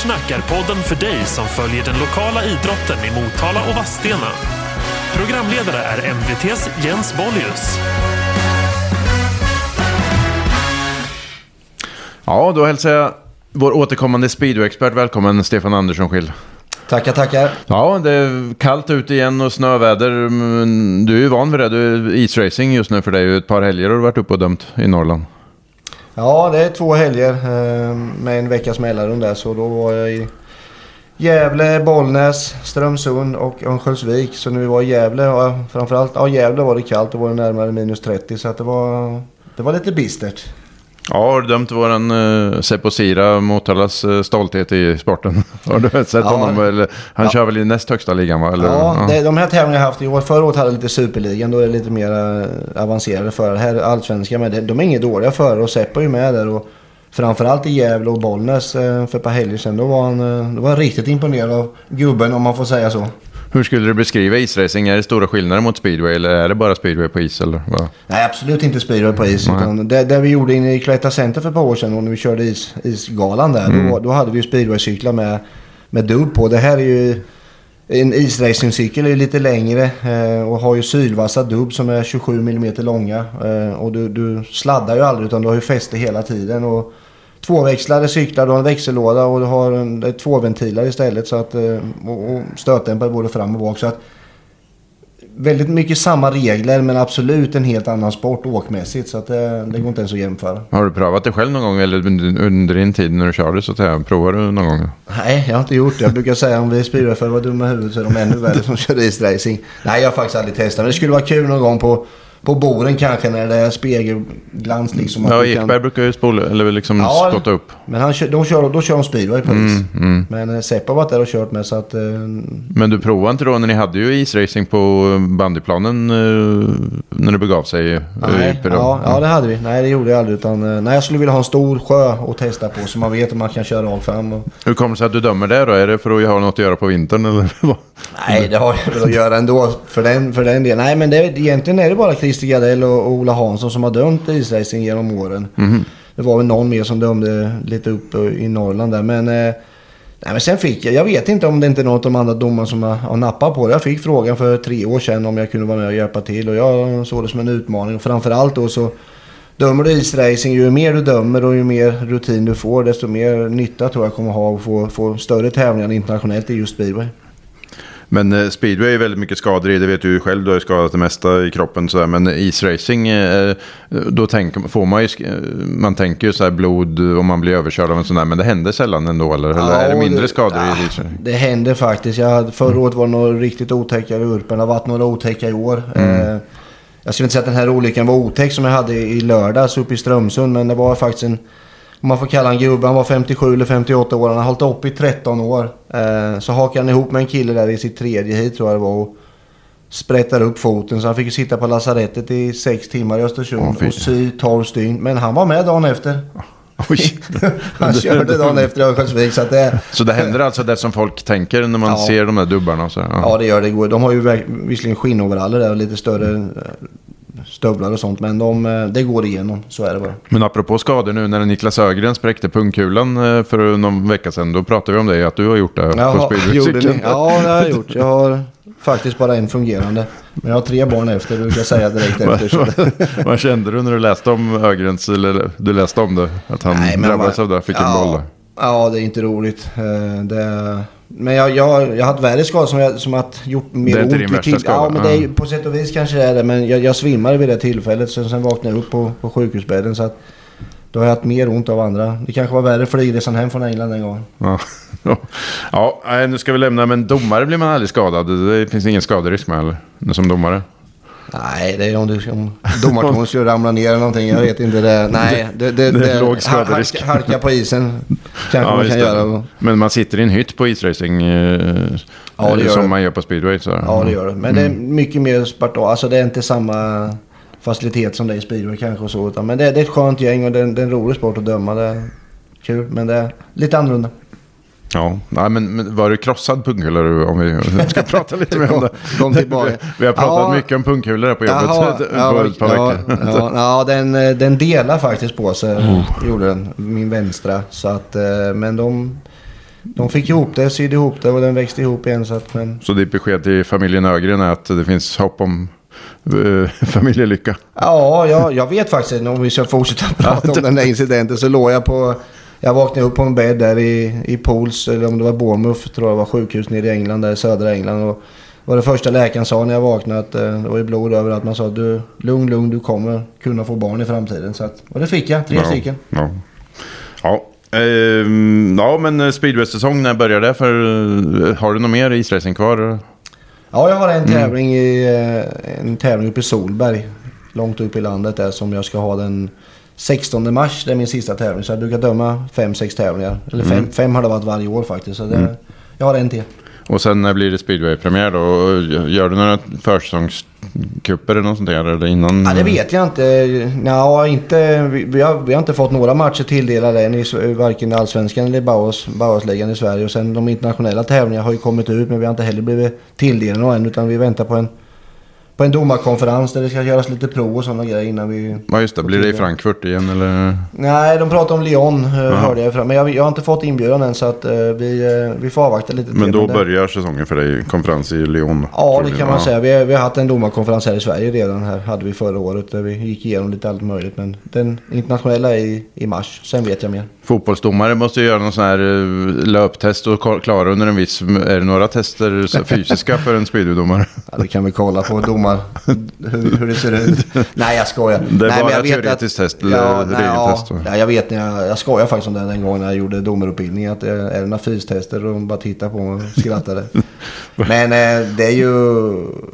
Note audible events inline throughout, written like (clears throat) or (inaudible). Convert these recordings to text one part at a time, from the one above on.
Eftersnack är podden för dig som följer den lokala idrotten i Motala och Vadstena. Programledare är MVTs Jens Bollius. Ja, då hälsar jag vår återkommande speedo-expert välkommen Stefan Andersson Schill. Tackar, tackar. Ja, det är kallt ute igen och snöväder. Du är ju van vid det. Du är isracing just nu för dig. Ett par helger har du varit uppe och dömt i Norrland. Ja, det är två helger eh, med en veckas mellanrum där. Så då var jag i Gävle, Bollnäs, Strömsund och Örnsköldsvik. Så när vi var i Gävle, ja, framförallt ja, Gävle var det kallt. Då var det närmare minus 30. Så att det, var, det var lite bistert. Ja, har du dömt våran uh, Seppo Sira, Motalas uh, stolthet i sporten? (laughs) har du sett Ja. honom? Eller, han Ja. kör väl i näst högsta ligan va? Eller, Ja, det, de här tävlingarna jag haft i år. Förra året hade jag lite Superligan. Då är det lite mer eh, avancerade förare. Här är allsvenska men det- de är inga dåliga förare och Seppo är ju med där. Och framförallt i Gävle och Bollnäs för ett par helger sedan. Då var han, då var han riktigt imponerad av gubben om man får säga så. Hur skulle du beskriva isracing? Är det stora skillnader mot speedway eller är det bara speedway på is? Eller? vad? Nej, absolut inte speedway på is. Utan det, det vi gjorde inne i Cloetta Center för ett par år sedan när vi körde is, isgalan där. Mm. Då, då hade vi ju speedwaycyklar med, med dubb på. Det här är ju... En isracingcykel är ju lite längre eh, och har ju sylvassa dubb som är 27 mm långa. Eh, och du, du sladdar ju aldrig utan du har ju fäste hela tiden. Och tvåväxlade cyklar, du har en växellåda och du har en, två ventiler istället. Så att, eh, och, och stötdämpare både fram och bak. Så att, väldigt mycket samma regler men absolut en helt annan sport åkmässigt. Så att det, det går inte ens att jämföra. Har du prövat det själv någon gång eller under din tid när du körde så att säga? Provar du någon gång? Nej, jag har inte gjort det. Jag brukar säga om vi är speedwayförare var dumma i huvudet så är de ännu värre som kör isracing. Nej, jag har faktiskt aldrig testat. Men det skulle vara kul någon gång på, på boren kanske när det är spegelglans liksom. Ja, du kan- Ekberg brukar ju spola, eller liksom Ja, skotta upp. Men han de kör, då kör de speedway på is. Mm, Men eh, Sepp har varit där och kört med så att... Eh, Men du provade inte då när ni hade ju isracing på bandyplanen eh, när det begav sig? eh, nej, ja, ja, det hade vi. Nej, det gjorde jag aldrig. Utan, eh, nej, jag skulle vilja ha en stor sjö att testa på så man vet om man kan köra rakt fram. Och, Hur kommer det sig att du dömer det då? Är det för att ha något att göra på vintern eller? Nej, det har jag väl att göra ändå för den, för den delen. Nej, men det, egentligen är det bara Christer Gardell och, Ola Hansson som har dömt isracing genom åren. Det var väl någon mer som dömde lite upp i Norrland där. Men, eh, nej, men sen fick jag, jag vet inte om det inte är något av de andra domarna som har, har nappat på det. Jag fick frågan för tre år sedan om jag kunde vara med och hjälpa till. Och jag såg det som en utmaning. Och framförallt då så Dömer du isracing, ju mer du dömer och ju mer rutin du får, desto mer nytta tror jag kommer ha att få, få större tävlingar internationellt i just speedway. Men eh, speedway är väldigt mycket skador i, det vet du själv, du har ju skadat det mesta i kroppen sådär. Men isracing, eh, då tänker, får man ju, eh, man tänker ju så här blod om man blir överkörd av en sån där, men det händer sällan ändå eller? eller är det mindre skador ja, i isracing? Det händer faktiskt. Jag förra året var det några riktigt otäcka i Urpen. Det har varit några otäcka i år. Mm. Eh, jag skulle inte säga att den här olyckan var otäck som jag hade i lördags uppe i Strömsund. Men det var faktiskt en, om man får kalla en gubbe, han var 57 eller 58 år. Han har hållit upp i 13 år. Eh, så hakade han ihop med en kille där i sitt tredje hit tror jag det var. Och sprättade upp foten så han fick sitta på lasarettet i sex timmar i Östersund fy. och sy 12 stygn. Men han var med dagen efter. (laughs) Oj. (laughs) Han körde dagen efter Örnsköldsvik. Så det, Så det händer alltså det som folk tänker när man Ja. ser de där dubbarna? Så, ja. Ja, det gör det. De har ju visserligen skinnoveraller där och lite större stövlar och sånt. Men de, eh, det går igenom. Så är det bara. Men apropå skador nu när Niklas Ögren spräckte pungkulan eh, för någon vecka sedan. Då pratade vi om det, att du har gjort det på Jaha, gjorde speedwaycykeln. Ja, det har jag gjort. Jag har faktiskt bara en fungerande. Men jag har tre barn efter, brukar jag säga direkt (laughs) efter. Vad- kände du när du läste om Ögrens, eller du läste om det? Att han Nej, drabbades vad- av det, fick ja, en boll? Ja, det är inte roligt. Eh, Det, men jag, jag, jag har haft värre skador som, jag, som att gjort mer Det är inte ont din värsta skada? Ja, men det är, på sätt och vis kanske det är det. Men jag, jag svimmade vid det tillfället. Sen, sen vaknade jag upp på, på sjukhusbädden. Så att, då har jag haft mer ont av andra. Det kanske var värre flygresan hem från England en gång. Ja. (laughs) ja, nu ska vi lämna. Men domare blir man aldrig skadad. Det finns ingen skaderisk med eller? Som domare. Nej, det är om, du, om domartornet skulle ramla ner eller någonting. Jag vet inte. Det, nej, det, det, det är låg skaderisk. Halka, halka på isen (laughs) kanske man just kan det. göra. Men man sitter i en hytt på isracing eh, Ja, det gör som det. man gör på speedway. Så. Ja, det gör det. Men det är Mm. mycket mer spartan. Alltså det är inte samma facilitet som det är i speedway kanske och så. Utan, men det, är- det är ett skönt gäng och det det är en rolig sport att döma. Det är kul, men det är lite annorlunda. Ja, nej, men, men var du krossad pungkula du, om vi (laughs) ska prata lite mer om det? Kom tillbaka. Vi har pratat Ja. mycket om pungkulor här på jobbet Jaha, på (laughs) ja, ett par ja, veckor. ja, ja, (laughs) den, eh, den delar faktiskt på sig. Oh. Gjorde den. Min vänstra. Så att, eh, men de... de fick ihop det, sydde ihop det och den växte ihop igen. Så, att, men... Så ditt besked till familjen Ögren är att det finns hopp om uh, familjelycka? Ja, jag, jag vet faktiskt om vi ska fortsätta prata om den där incidenten. Så låg jag på... Jag vaknade upp på en bädd där i, i Pools, eller om det var Bournemouth, tror jag det var sjukhus nere i England, där i södra England. Och var det första läkaren sa när jag vaknade att eh, det var i blod över att man sa du, lugn, lugn, du kommer kunna få barn i framtiden. Så att, och det fick jag, tre ja, stycken. Ja, ja. Ehm, ja men speedway-säsong, när börjar det? För, eh, har du något mer isracing kvar? Ja, jag har en tävling, i, eh, en tävling uppe i Solberg. Långt upp i landet där som jag ska ha den 16 mars. Det är min sista tävling. Så jag brukar döma fem, sex tävlingar. Eller fem, Mm. fem har det varit varje år faktiskt. Så det, Jag har en till. Och sen när blir det speedway-premiär då? Gör du några försäsongskupper eller något sånt där? Eller innan? Ja, det vet jag inte. Nja, inte vi, har, vi har inte fått några matcher tilldelade än i varken Allsvenskan eller Bauhaus- Bauhausligan i Sverige. Och sen de internationella tävlingarna har ju kommit ut men vi har inte heller blivit tilldelade några än. Utan vi väntar på en, på en domarkonferens där det ska göras lite prov och sådana grejer innan vi... Ja just det, blir det i Frankfurt igen eller? Nej, de pratar om Lyon eh, hörde jag. Men jag, jag har inte fått inbjudan än så att eh, vi, eh, vi får avvakta lite. Men då börjar säsongen för dig, konferens i Lyon? Ja, det kan man säga. Vi, har- vi har haft en domarkonferens här i Sverige redan. Här hade vi förra året där vi gick igenom lite allt möjligt. Men den internationella är i, i mars. Sen vet jag mer. Fotbollsdomare måste ju göra någon sån här löptest och klara under en viss... Är det några tester (laughs) fysiska för en speedwaydomare? Ja, det kan vi kolla på domar. Hur, hur det ser ut. Nej, jag skojar. Det är nej, bara jag vet teoretiskt test eller ja, nej, regeltest, Ja, jag vet när jag, jag skojar faktiskt om det den gången när jag gjorde domarutbildning. Att det är några fystester och de bara tittade på mig och skrattade. (laughs) men eh, det är ju...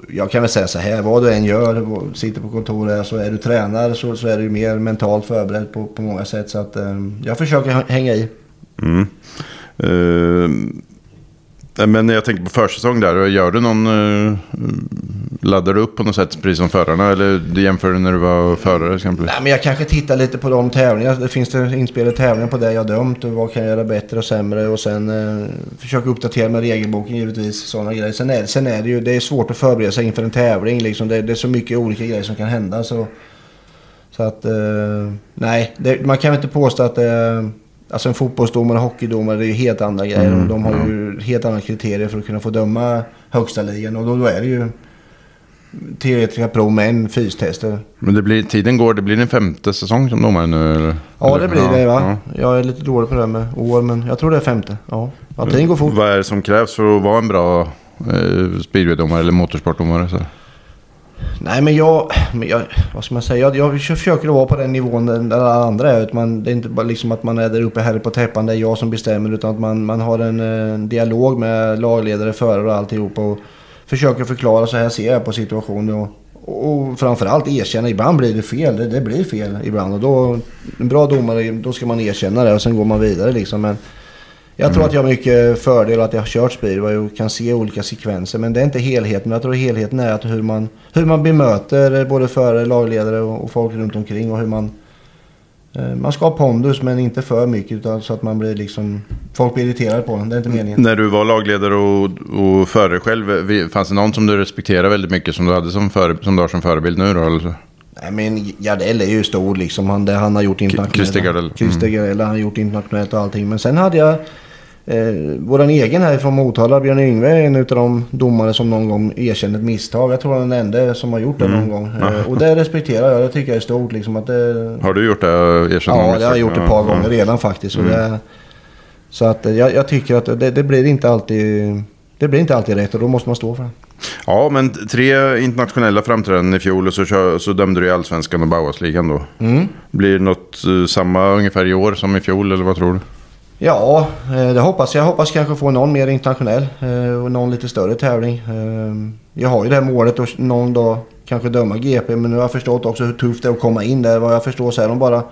Jag kan väl säga så här. Vad du än gör, sitter på kontoret så är du tränare så, så är du mer mentalt förberedd på, på många sätt. Så att eh, jag försöker hänga i. Mm. Eh, men jag tänker på försäsong där. Gör du någon... laddar du upp på något sätt precis som förarna? Eller du jämför du när du var förare exempelvis? Nej, men jag kanske tittar lite på de tävlingarna. Det finns det inspelade tävlingar på det jag dömt och vad kan jag göra bättre och sämre. Och sen eh, försöka uppdatera med regelboken givetvis. Sådana grejer. Sen är, sen är det ju det är svårt att förbereda sig inför en tävling. Liksom. Det, det är så mycket olika grejer som kan hända. Så, så att eh, nej, det, man kan väl inte påstå att eh, Alltså en fotbollsdomare och hockeydomare det är ju helt andra grejer. Mm, de har ju helt andra kriterier för att kunna få döma högsta ligan. Och då, då är det ju teoretiska prov med en fystester. Men det blir, tiden går, det blir din femte säsong som domare nu? Eller? Ja, det blir det va? ja. Jag är lite dålig på det här med år, men jag tror det är femte. Ja, ja tiden går fort. Vad är det som krävs för att vara en bra eh, speedwaydomare eller motorsportdomare? Så? Nej, men jag, men jag... Vad ska man säga? Jag, jag försöker att vara på den nivån där alla andra är. Man, det är inte bara liksom att man är där uppe här på täppan, det är jag som bestämmer. Utan att man, man har en, eh, en dialog med lagledare, förare och alltihopa. Och försöker förklara så här ser jag på situationen. Och, och framförallt erkänna, ibland blir det fel. Det, det blir fel ibland. Och då, en bra domare, då ska man erkänna det och sen går man vidare liksom. Men jag tror att jag har mycket fördel att jag har kört speedway och kan se olika sekvenser. Men det är inte helheten. Jag tror helheten är att hur man, hur man bemöter både förare, lagledare och, och folk runt omkring. Och hur man... eh, Man ska ha pondus men inte för mycket utan så att man blir liksom... Folk blir irriterade på en. Det är inte meningen. När du var lagledare och, och förare själv, vi- fanns det någon som du respekterade väldigt mycket som du hade som, före, som du har som förebild nu då? Eller? Nej men Gardell är ju stor liksom. Han, det han har gjort internationellt. Christer Gardell. Mm. Christer Gardell han har gjort internationellt och allting. Men sen hade jag eh, våran egen här från Motala, Björn Yngve, är en av de domare som någon gång erkände ett misstag. Jag tror han är den enda som har gjort det Mm. någon gång. Eh, och det respekterar jag. Det tycker jag är stort liksom. Att det, Har du gjort det? Erkänt ja, det har jag gjort ett par Ja, gånger ja. redan faktiskt. Och det, så att eh, jag, jag tycker att det, det blir inte alltid... Det blir inte alltid rätt och då måste man stå för det. Ja, men tre internationella framträdanden i fjol och så, kör, så dömde du i Allsvenskan och Bauhausligan då. Mm. Blir det något eh, samma ungefär i år som i fjol eller vad tror du? Ja, eh, det hoppas jag. Hoppas kanske få någon mer internationell eh, och någon lite större tävling. Eh, Jag har ju det här målet att någon dag kanske döma GP men nu har jag förstått också hur tufft det är att komma in där. Vad jag förstår så är de bara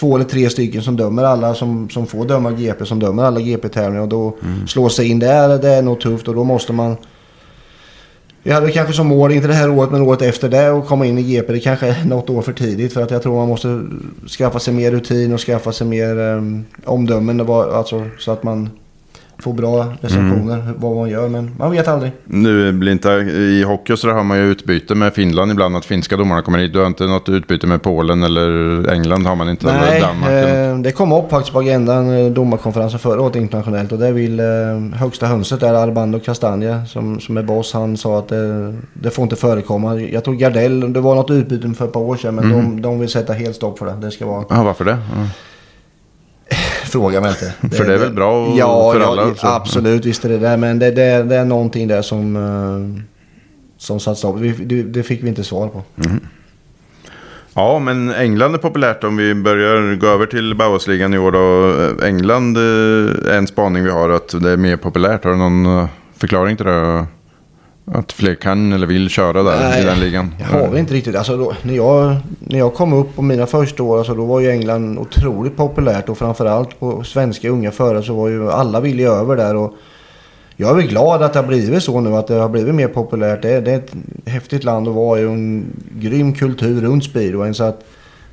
två eller tre stycken som dömer alla som, som får döma GP som dömer alla GP-tävlingar och då slå sig in där det är nog tufft och då måste man vi hade kanske som mål, inte det här året men året efter det, att komma in i GP. Det kanske är något år för tidigt för att jag tror man måste skaffa sig mer rutin och skaffa sig mer um, omdömen. Det var, alltså, så att man får bra recensioner Mm. vad man gör. Men man vet aldrig. Nu blir inte, i hockey och så har man ju utbyte med Finland ibland, att finska domarna kommer hit. Du har inte något utbyte med Polen eller England har man inte? eller Nej, Danmark, eller? eh, det kom upp faktiskt på agendan eh, domarkonferensen förra året internationellt och det vill eh, högsta hönset där Armando Castagna som, som är boss. Han sa att det, det får inte förekomma. Jag tror Gardell, det var något utbyte för ett par år sedan men Mm. de, de vill sätta helt stopp för det. Det ska vara... Ja, varför det? Ja. Fråga mig inte. För det är väl bra ja, för ja, alla, så. absolut, visst är det det. Men det, det, det är någonting där som, eh, som satt stopp. Vi, det, det fick vi inte svar på. Ja, men England är populärt om vi börjar gå över till Bauhausligan i år då. England eh, är en spaning vi har att det är mer populärt. Har du någon eh, förklaring till det? Att fler kan eller vill köra där i den ligan? Jag har vi inte riktigt. Alltså då, när, jag, när jag kom upp på mina första år, alltså då var ju England otroligt populärt och framförallt på svenska unga förare så var ju alla villiga över där. Och jag är väl glad att det har blivit så nu, att det har blivit mer populärt. Det, är- det är ett häftigt land att vara i och en grym kultur runt speedwayen. Så att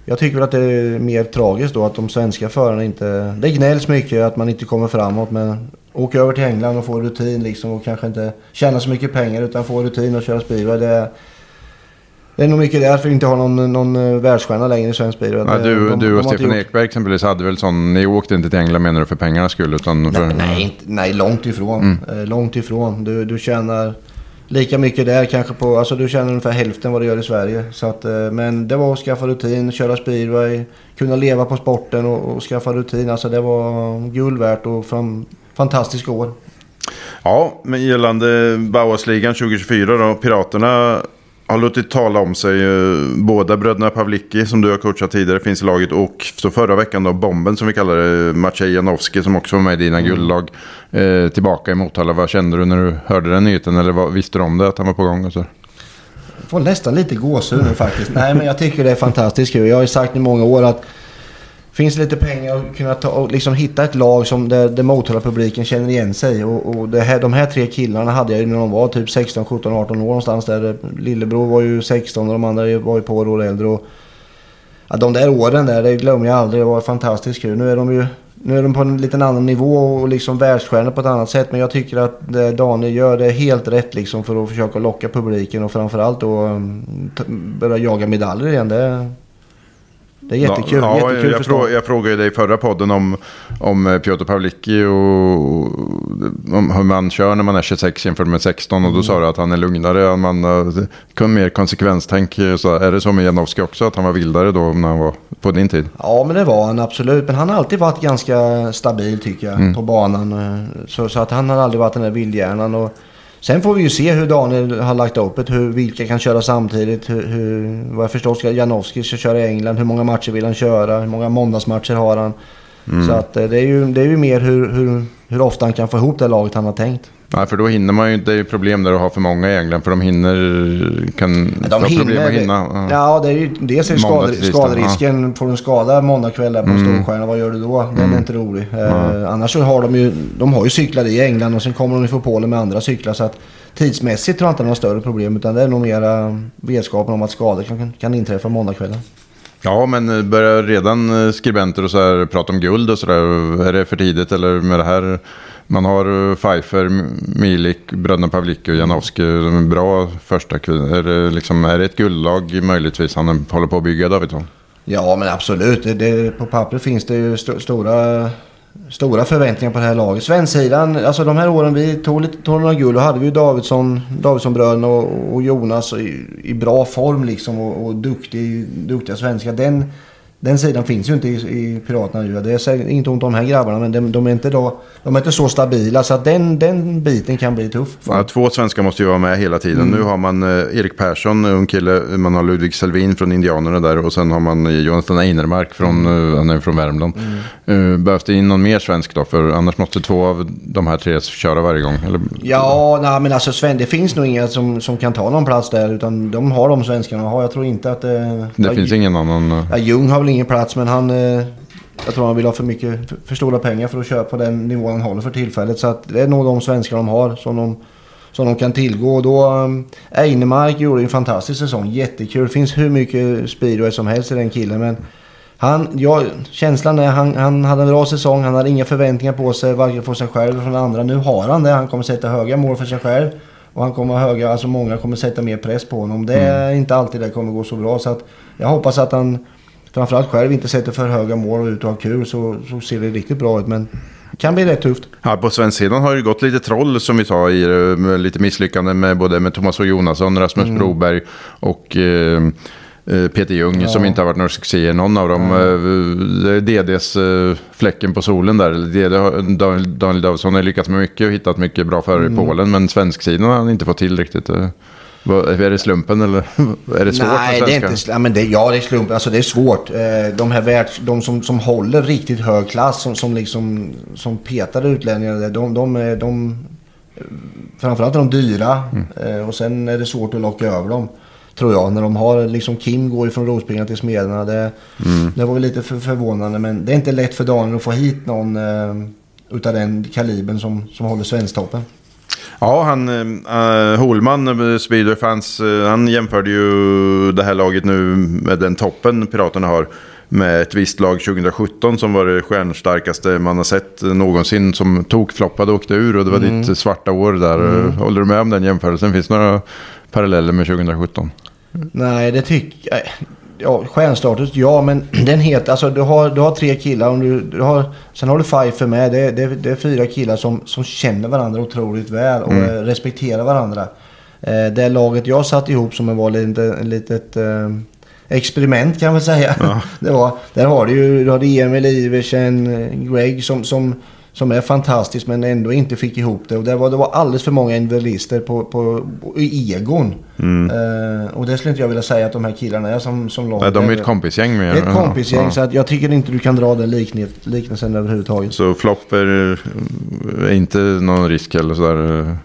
jag tycker väl att det är mer tragiskt då att de svenska förarna inte... Det gnälls mycket att man inte kommer framåt men åka över till England och få rutin liksom och kanske inte tjäna så mycket pengar utan få rutin och köra speedway. Det, det är nog mycket därför vi inte har någon, någon eh, världsstjärna längre i svensk speedway. Ja, du, de- du och Stefan gjort- Ekberg exempelvis hade väl sån, ni åkte inte till England menar du för pengarnas skull utan för... Nej, nej, inte, nej långt ifrån. Mm. Eh, långt ifrån. Du, du tjänar lika mycket där kanske på... Alltså du tjänar ungefär hälften vad du gör i Sverige. Så att, eh, men det var att skaffa rutin, köra speedway, kunna leva på sporten och, och skaffa rutin. Alltså det var guld värt och fram, fantastiska år. Ja, men gällande Bauhausligan 2024 då. Piraterna har låtit tala om sig. eh, Båda bröderna Pavlicki som du har coachat tidigare finns i laget. Och så förra veckan då Bomben som vi kallar det. Maciej Janowski som också var med i dina guldlag. Eh, tillbaka i Motala. Vad kände du när du hörde den nyheten? Eller vad, visste du om det att han var på gång? Och så? Jag får nästan lite gåshud nu faktiskt. Nej men jag tycker det är fantastiskt kul. Jag har ju sagt i många år att Finns lite pengar att kunna ta och liksom hitta ett lag som där, där Motala-publiken känner igen sig. Och, och det här, de här tre killarna hade jag ju när de var typ 16, 17, 18 år någonstans där. Lillebror var ju 16 och de andra var ju ett par år äldre. Och, ja, de där åren där, det glömmer jag aldrig. Det var fantastiskt kul. Nu är de ju nu är de på en liten annan nivå och liksom världsstjärnor på ett annat sätt. Men jag tycker att det Daniel gör det är helt rätt liksom för att försöka locka publiken och framförallt då mm, börja jaga medaljer igen. Det, det är jättekul. Ja, jättekul jag, frå, jag frågade dig i förra podden om, om eh, Piotr Pavlicki och om hur man kör när man är 26 jämfört med 16. Och då sa du att han är lugnare, man har kon- mer konsekvenstänk. Så är det så med Janowski också, att han var vildare då när han var på din tid? Ja, men det var han absolut. Men han har alltid varit ganska stabil tycker jag på banan. eh, Så, så att han har aldrig varit den där vildhjärnan. Och sen får vi ju se hur Daniel har lagt upp det. Hur, vilka kan köra samtidigt. Hur, hur, vad jag förstår ska Janowski ska köra i England. Hur många matcher vill han köra? Hur många måndagsmatcher har han? Så att eh, det är ju, det är ju mer hur, hur, hur ofta han kan få ihop det laget han har tänkt. Nej, för då hinner man ju inte. Det är ju problem där att ha för många i England. För de hinner... Kan De ha problem hinner. att hinna. Ja. Ja, det är ju dels är tisdag, skaderisken. Får du en skada måndag kväll där på en storstjärna, vad gör du då? Den är inte rolig. Eh, annars så har de ju, de har ju cyklar i England och sen kommer de få Polen med andra cyklar. Så att tidsmässigt tror jag inte det är några större problem. Utan det är nog mera vetskapen om att skador kan, kan inträffa måndagskvällen. Ja, men eh, börjar redan eh, skribenter och så här prata om guld och så där. Är det för tidigt eller med det här? Man har eh, Pfeiffer, Milik, bröderna Pavlicki och Janowski. De är bra första kvinnor. Är det, liksom, är det ett guldlag möjligtvis han håller på att bygga Davidsson? Ja, men absolut. Det, det, på pappret finns det ju st stora, stora förväntningar på det här laget. Svensidan, alltså de här åren vi tog, lite, tog några guld, då hade vi ju Davidsson, Davidsson-bröderna och, och Jonas i, i bra form liksom och, och duktig, duktiga svenskar. Den, den sidan finns ju inte i, i Piraterna nu. Det är inte ont om de här grabbarna, men de, de, är, inte då, de är inte så stabila. Så att den, den biten kan bli tuff. Ja, två svenskar måste ju vara med hela tiden. Nu har man eh, Erik Persson, ung kille. Man har Ludvig Selvin från Indianerna där. Och sen har man eh, Jonathan Einermark från, eh, han är från Värmland. Eh, behövs det in någon mer svensk då? För annars måste två av de här tre köra varje gång. Eller? Ja, nej, men alltså Sven, det finns nog inga som, som kan ta någon plats där. Utan de har de svenskarna har. Jag tror inte att det... Det ja, finns ingen annan. eh, Ja, Ljung har väl ingen plats men han... Eh, jag tror han vill ha för mycket, för, stora pengar för att köra på den nivån han håller för tillfället. Så att det är nog de svenskar de har som de, som de kan tillgå. Och då... Um, Einemark gjorde en fantastisk säsong. Jättekul. Det finns hur mycket speedway som helst i den killen men... Han, ja, känslan är han, han hade en bra säsong. Han hade inga förväntningar på sig, varken från sig själv eller från andra. Nu har han det. Han kommer sätta höga mål för sig själv. Och han kommer höga, alltså många kommer sätta mer press på honom. Det är inte alltid det kommer gå så bra. Så att jag hoppas att han framförallt själv inte sätter för höga mål och ut och har kul. Så, så ser det riktigt bra ut. Men det kan bli rätt tufft. Ja, på svensk-sidan har det gått lite troll som vi sa i med lite misslyckanden med både med Thomas och Jonasson, Rasmus Broberg och eh, eh, Peter Ljung som inte har varit några succéer. Någon av dem. Eh, det är DDs eh, fläcken på solen där. DD, Daniel, Davidsson har lyckats med mycket och hittat mycket bra förare i Polen. Men svensk-sidan har han inte fått till riktigt. Eh, Är det slumpen eller (laughs) är det svårt Nej, med det är inte... Ja, men det, ja, det är slump. Alltså det är svårt. Eh, De här världs, de som, som håller riktigt hög klass, som, som liksom som petar utlänningar, de, de, är- de, framförallt är de dyra. Mm. Eh, Och sen är det svårt att locka över dem. Tror jag. När de har, liksom Kim går ju från Rospiggarna till Smederna. Det, Mm. det var lite för, förvånande. Men det är inte lätt för Daniel att få hit någon eh, utav den kalibern som, som håller svensktoppen. Ja, han, uh, Holman, Speedway Fans, eh, han jämförde ju det här laget nu med den toppen Piraterna har. Med ett visst lag 2017 som var det stjärnstarkaste man har sett någonsin. Som tokfloppade och åkte ur och det var ditt svarta år där. Håller du med om den jämförelsen? Finns det några paralleller med 2017? Nej, det tycker jag... Ja, stjärnstatus, ja, men (clears throat) den heter... Alltså du har, du har tre killar och du, du har... Sen har du Pfeiffer med. Det, det, det är fyra killar som, som känner varandra otroligt väl och eh, respekterar varandra. Eh, det laget jag satt ihop som var lite, litet eh, experiment kan man säga. (laughs) det var, där har du ju du hade Emil Iversen, eh, Greg som, som, som är fantastisk men ändå inte fick ihop det. Och det var, det var alldeles för många individualister på, på, i egon. Eh, och det skulle inte jag vilja säga att de här killarna är som, som lag. Nej, de är ett kompisgäng med. Det är ett kompisgäng Ja. så att jag tycker inte du kan dra den liknet, liknelsen överhuvudtaget. Så flopp är, är inte någon risk eller sådär.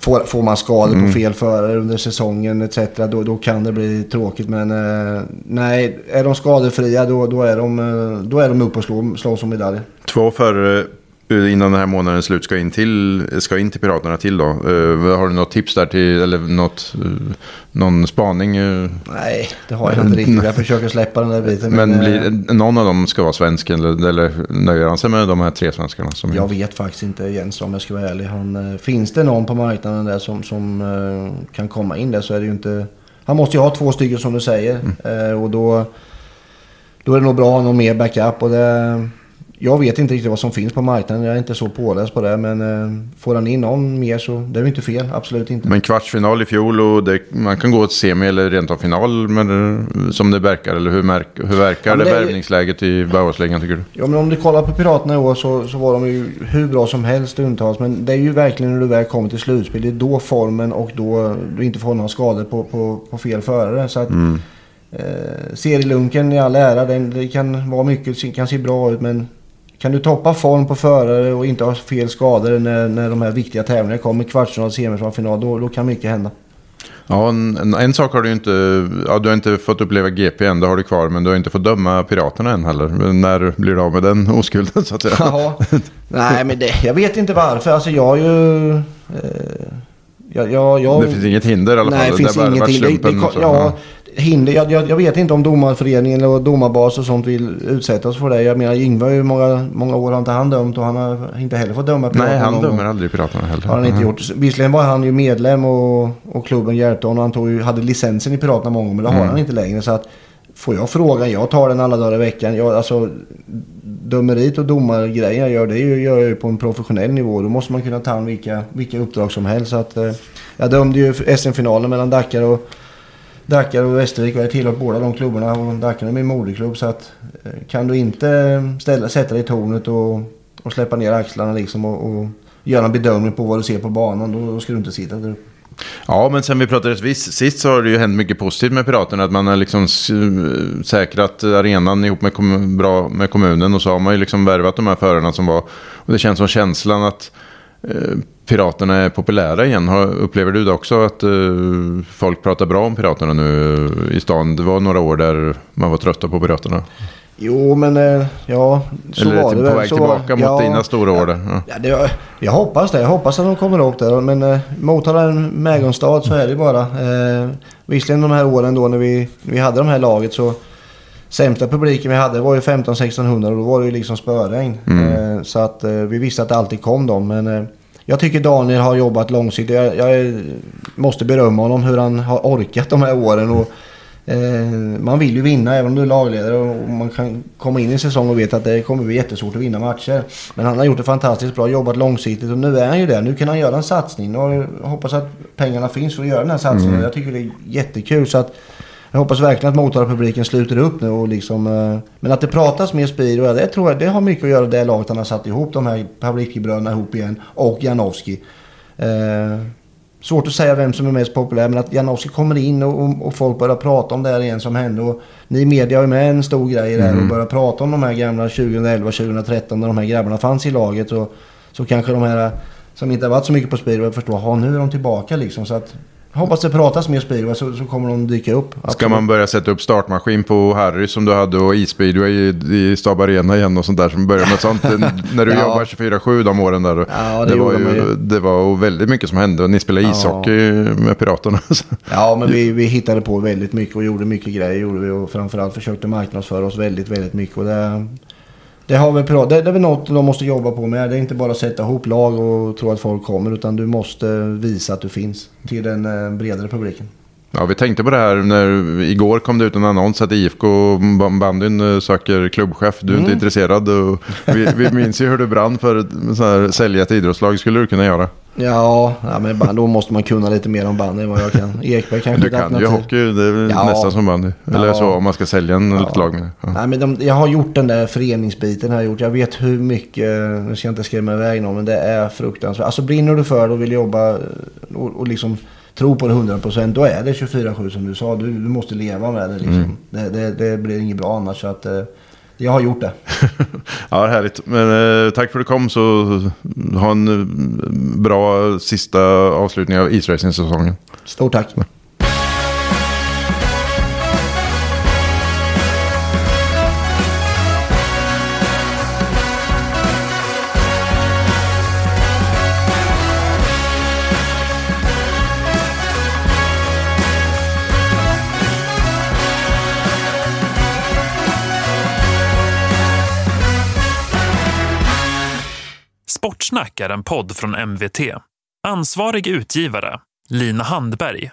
Får, får man skador Mm. på fel förare under säsongen etc. Då, då kan det bli tråkigt. Men eh, nej, är de skadefria då, då, är, de, eh, då är de uppe och slår, slår som medaljer. Två förare eh, innan den här månaden slut ska in till, ska in till Piraterna till då. Eh, har du något tips där till, eller något, eh, någon spaning? eh? Nej, det har jag inte riktigt. Jag försöker släppa den där biten. Men eh, blir, någon av dem ska vara svensk eller, eller nöjer han sig med de här tre svenskarna? Som Jag vet faktiskt inte Jens om jag ska vara ärlig. Han, eh, finns det någon på marknaden där som, som eh, kan komma in där så är det ju inte... Han måste ju ha två stycken som du säger. Eh, och då, då är det nog bra att ha någon mer backup. Och det, jag vet inte riktigt vad som finns på marknaden. Jag är inte så påläst på det. Men eh, får han in någon mer så det är ju inte fel. Absolut inte. Men kvartsfinal i fjol och det, man kan gå till semi eller rent av final men, eh, som det verkar. Eller hur, märk, hur verkar Ja, det, det värvningsläget i Bauhausligan tycker du? Ja, men om du kollar på Piraterna i år så, så var de ju hur bra som helst stundtals. Men det är ju verkligen när du väl kommer till slutspel. Det är då formen och då du inte får några skador på, på, på fel förare. Så att, eh, serielunken i all ära, den, det kan vara mycket, kan se bra ut. Men kan du toppa form på förare och inte ha fel skador när, när de här viktiga tävlingarna kommer, kvartsfinal, semifinal, final, då, då kan mycket hända. Ja, en, en, sak har du inte, ja, du har inte fått uppleva GP än, det har du kvar, men du har inte fått döma Piraterna än heller. När blir du av med den oskulden så att säga? Ja, nej men det, jag vet inte varför. Alltså jag har ju... Eh, jag, jag, jag, Det finns inget hinder i alla fall. Nej, det finns varit ingenting. Det, det, så. ja, hinder. Jag, jag, jag vet inte om domarföreningen eller domarbas och sånt vill utsätta oss för det. Jag menar Yngve har ju många, många år har inte han dömt och han har inte heller fått döma Nej, Piraterna han någon dömer gång. aldrig Piraterna heller. har han inte gjort. Visserligen var han ju medlem och, och klubben hjälpte honom. Han tog ju, hade licensen i Piraterna många gånger men det Mm. har han inte längre. Så att får jag frågan, jag tar den alla dagar i veckan. Jag, alltså, dömerit och domargrejer jag gör, det gör jag ju på en professionell nivå. Då måste man kunna ta an vilka, vilka uppdrag som helst. Så att, eh, jag dömde ju SM-finalen mellan Dakar och Dackar och Västervik har tillhört båda de klubbarna och Dackarna är min moderklubb så att eh, kan du inte ställa, sätta dig i tornet och, och släppa ner axlarna liksom och, och göra en bedömning på vad du ser på banan då, då ska du inte sitta där uppe. Ja, men sen vi pratade sist, sist så har det ju hänt mycket positivt med Piraterna. Att man har liksom säkrat arenan ihop med, bra med kommunen. Och så har man ju liksom värvat de här förarna som var... Och det känns som känslan att Piraterna är populära igen. Upplever du det också att eh, folk pratar bra om Piraterna nu eh, i stan? Det var några år där man var trötta på Piraterna. Jo men eh, ja så Eller var det på väl. väg så tillbaka var, mot dina stora år där. Ja. Ja, det, jag hoppas det. Jag hoppas att de kommer upp där. Men eh, Motala är en Mägonstad så är det bara. Eh, visserligen de här åren då när vi, vi hade de här laget så sämsta publiken vi hade var ju 15-1600 och då var det ju liksom spöregn. Eh, så att eh, vi visste att det alltid kom dem. Men eh, jag tycker Daniel har jobbat långsiktigt. Jag, jag måste berömma honom hur han har orkat de här åren. Och, man vill ju vinna även om du är lagledare och man kan komma in i en säsong och veta att det kommer bli jättesvårt att vinna matcher. Men han har gjort det fantastiskt bra, jobbat långsiktigt och nu är han ju där. Nu kan han göra en satsning och hoppas att pengarna finns för att göra den här satsningen. Jag tycker det är jättekul. Så att, jag hoppas verkligen att Motala-publiken sluter upp nu och liksom... eh, Men att det pratas mer och det tror jag det har mycket att göra med det laget han har satt ihop. De här Pavlicki-bröderna ihop igen. Och Janowski. Eh, svårt att säga vem som är mest populär men att Janowski kommer in och, och, folk börjar prata om det här igen som hände. Och ni media ju med en stor grej där och börjar prata om de här gamla 2011, 2013 när de här grabbarna fanns i laget. Och, så kanske de här som inte har varit så mycket på speedway förstår, ja nu är de tillbaka liksom. Så att hoppas det pratas mer speedway så, så kommer de dyka upp. Ska Absolut. man börja sätta upp startmaskin på Harry som du hade och e-speedway i, i Stab Arena igen och sånt där som börjar med sånt. (laughs) när du Ja. jobbar 24-7 de åren där. Ja, det det, var ju, ju. det var väldigt mycket som hände och ni spelade Ja. ishockey med Piraterna. (laughs) Ja, men vi, vi hittade på väldigt mycket och gjorde mycket grejer. Gjorde vi, och framförallt försökte marknadsföra oss väldigt, väldigt mycket. Och det, det, har vi, pra- det, det är väl något de måste jobba på med. Det är inte bara att sätta ihop lag och tro att folk kommer. Utan du måste visa att du finns till den eh, bredare publiken. Ja, vi tänkte på det här när igår kom det ut en annons att IFK bandyn eh, söker klubbchef. Du är Mm. inte intresserad. Vi, vi minns ju hur du brann för att sälja ett idrottslag. skulle du kunna göra. Ja, ja men band, då måste man kunna lite mer om bandy än vad jag kan. Ekberg kanske Du kan ju hockey, det är Ja. nästan som bandy. Eller Ja. så om man ska sälja en Ja. lag. med. Ja. Nej, men de, jag har gjort den där föreningsbiten. Har jag, gjort. jag vet hur mycket, nu ska jag inte skrämma iväg någon, men det är fruktansvärt. Alltså brinner du för det och vill jobba eh, och, och liksom tro på det 100% då är det 24-7 som du sa. Du, du måste leva med det liksom. Det, det, det blir inget bra annars. Så att, eh, jag har gjort det. (laughs) Ja, härligt. Men eh, tack för att du kom så ha en eh, bra sista avslutning av isracing-säsongen. Stort tack. Sportsnack är en podd från MVT. Ansvarig utgivare, Lina Handberg.